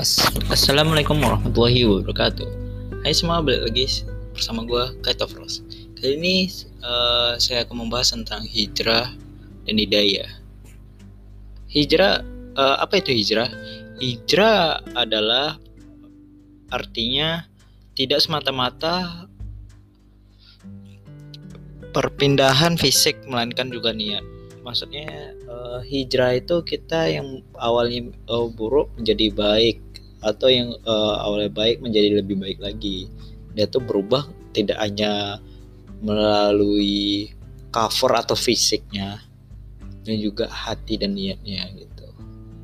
As- Assalamualaikum warahmatullahi wabarakatuh. Hai semua, balik lagi bersama gue Kaito Frost. Kali ini eh, saya akan membahas tentang hijrah dan hidayah. Hijrah, eh, apa itu hijrah? Hijrah adalah artinya tidak semata-mata perpindahan fisik melainkan juga niat. Maksudnya eh, hijrah itu kita yang awalnya buruk menjadi baik atau yang eh, awalnya baik menjadi lebih baik lagi. Dia tuh berubah tidak hanya melalui cover atau fisiknya dan juga hati dan niatnya gitu.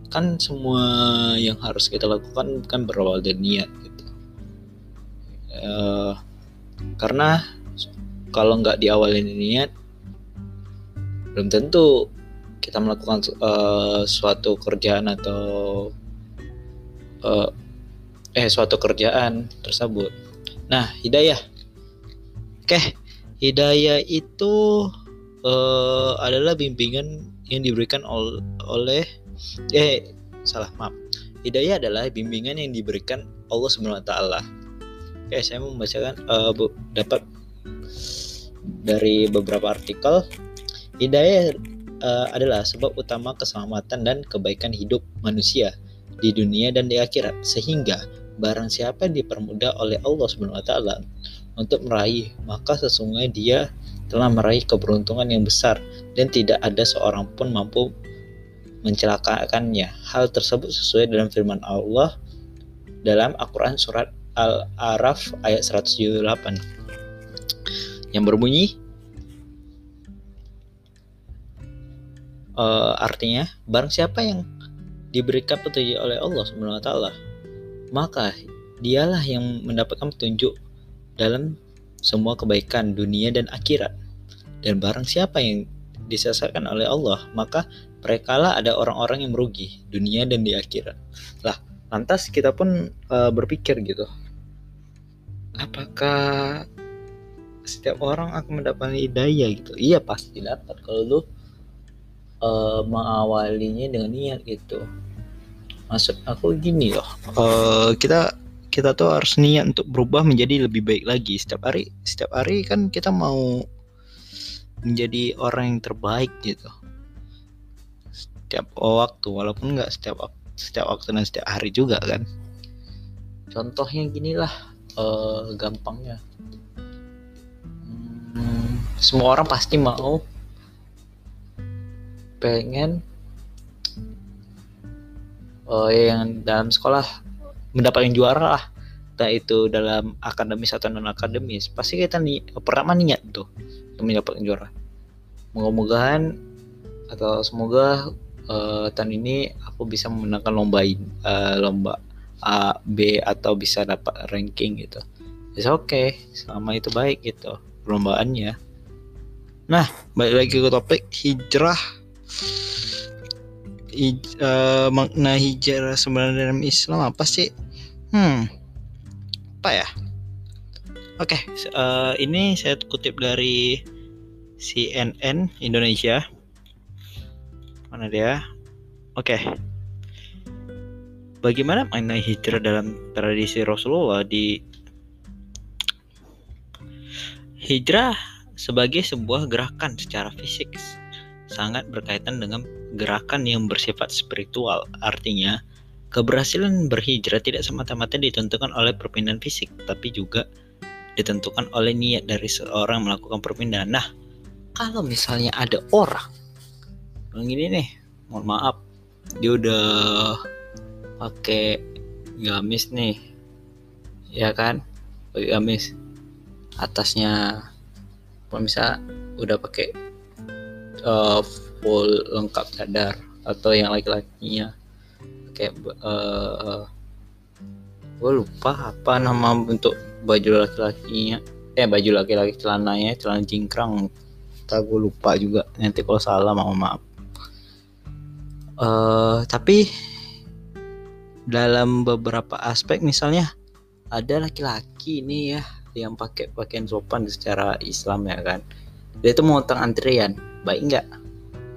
Kan semua yang harus kita lakukan kan berawal dari niat gitu. Eh, karena kalau nggak diawali dari niat belum tentu kita melakukan eh, suatu kerjaan atau eh, eh suatu kerjaan tersebut. Nah, hidayah. Oke, hidayah itu eh, adalah bimbingan yang diberikan ol- oleh eh salah maaf. Hidayah adalah bimbingan yang diberikan Allah Subhanahu wa taala. Oke, saya membacakan eh, bu- dapat dari beberapa artikel Hidayah eh, adalah sebab utama keselamatan dan kebaikan hidup manusia di dunia dan di akhirat sehingga barang siapa dipermudah oleh Allah Subhanahu wa taala untuk meraih maka sesungguhnya dia telah meraih keberuntungan yang besar dan tidak ada seorang pun mampu mencelakakannya. Hal tersebut sesuai dalam firman Allah dalam Al-Qur'an surat Al-Araf ayat 178 yang berbunyi eh, artinya barang siapa yang diberikan petunjuk oleh Allah Subhanahu wa taala maka dialah yang mendapatkan petunjuk dalam semua kebaikan dunia dan akhirat. Dan barang siapa yang disesatkan oleh Allah maka merekalah ada orang-orang yang merugi dunia dan di akhirat. Lah lantas kita pun eh, berpikir gitu. Apakah setiap orang akan mendapatkan hidayah gitu? Iya pasti dapat kalau lu eh, mengawalinya dengan niat gitu maksud aku gini loh. Eh, kita kita tuh harus niat untuk berubah menjadi lebih baik lagi. Setiap hari setiap hari kan kita mau menjadi orang yang terbaik gitu. Setiap waktu walaupun nggak setiap setiap waktu dan setiap hari juga kan. Contohnya ginilah eh, gampangnya. Hmm, semua orang pasti mau pengen oh yang dalam sekolah mendapatkan juara lah. Entah itu dalam akademis atau non akademis pasti kita nih pertama niat tuh untuk mendapatkan juara. Moga-mogaan atau semoga eh, tahun ini aku bisa memenangkan lomba eh, lomba A B atau bisa dapat ranking gitu. It's okay. Selama itu baik gitu perlombaannya. Nah balik lagi ke topik hijrah Hij- eh, makna hijrah sebenarnya dalam Islam apa sih? Hmm. Apa ya? Oke s- eh, ini saya kutip dari CNN Indonesia. Mana dia? Oke. Bagaimana makna hijrah dalam tradisi Rasulullah di Hijrah sebagai sebuah gerakan secara fisik sangat berkaitan dengan gerakan yang bersifat spiritual. Artinya, keberhasilan berhijrah tidak semata-mata ditentukan oleh perpindahan fisik, tapi juga ditentukan oleh niat dari seorang melakukan perpindahan. Nah, kalau misalnya ada orang yang ini nih, mohon maaf, dia udah pakai gamis nih, ya kan? Pakai gamis atasnya bisa udah pakai eh, full lengkap cadar atau yang laki-lakinya. Kayak eh gue lupa apa nama bentuk baju laki-lakinya. Eh baju laki-laki celananya celana jingkrang. Tak gue lupa juga. Nanti kalau salah mohon maaf. Eh tapi dalam beberapa aspek misalnya ada laki-laki ini ya yang pakai pakaian sopan secara Islam ya kan. Dia itu mau antrian baik nggak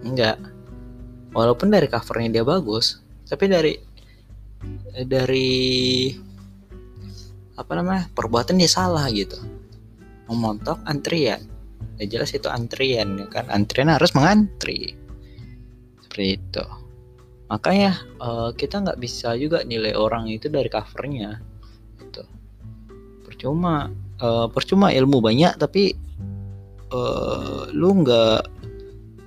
nggak walaupun dari covernya dia bagus tapi dari dari apa namanya perbuatan dia salah gitu. Memontok antrian. Ya jelas itu antrian ya kan? Antrian harus mengantri. Seperti itu. Makanya uh, kita nggak bisa juga nilai orang itu dari covernya itu percuma uh, percuma ilmu banyak tapi uh, lu nggak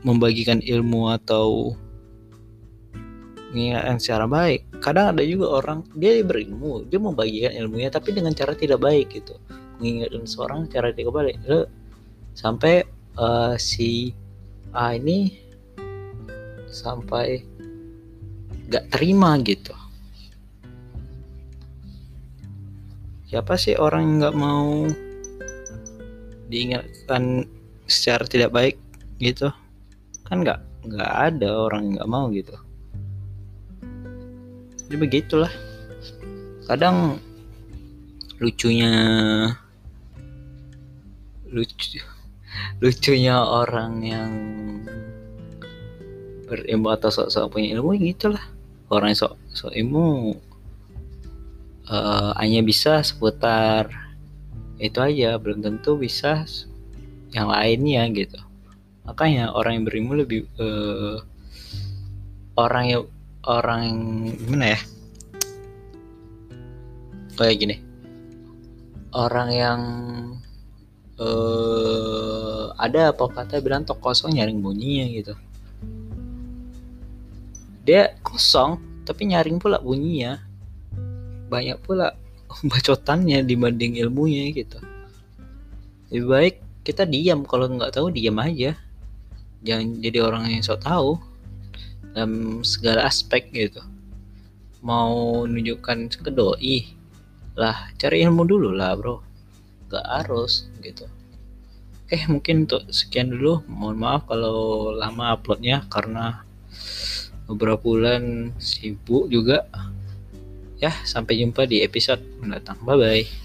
membagikan ilmu atau mengingatkan secara baik. Kadang ada juga orang dia berilmu dia membagikan ilmunya tapi dengan cara tidak baik gitu. Mengingatkan seorang cara tidak baik. Sampai uh, si A ini sampai gak terima gitu. Siapa sih orang yang nggak mau diingatkan secara tidak baik gitu kan nggak nggak ada orang yang nggak mau gitu. Jadi begitulah. Kadang lucunya lucu lucunya orang yang berilmu atau sok-sok punya ilmu gitulah. Orang yang sok sok ilmu uh, hanya bisa seputar itu aja. Belum tentu bisa yang lainnya gitu makanya orang yang berilmu lebih uh, orang yang orang yang gimana ya? Kayak gini. Orang yang uh, ada apa kata bilang tok kosong nyaring bunyinya gitu. Dia kosong tapi nyaring pula bunyinya. Banyak pula bacotannya dibanding ilmunya gitu. Lebih baik kita diam kalau nggak tahu diam aja jangan jadi orang yang sok tahu dalam segala aspek gitu. Mau nunjukkan ke doi lah cari ilmu dulu lah bro. Gak harus gitu. Oke mungkin untuk sekian dulu. Mohon maaf kalau lama uploadnya karena beberapa bulan sibuk juga. Ya sampai jumpa di episode mendatang. Bye bye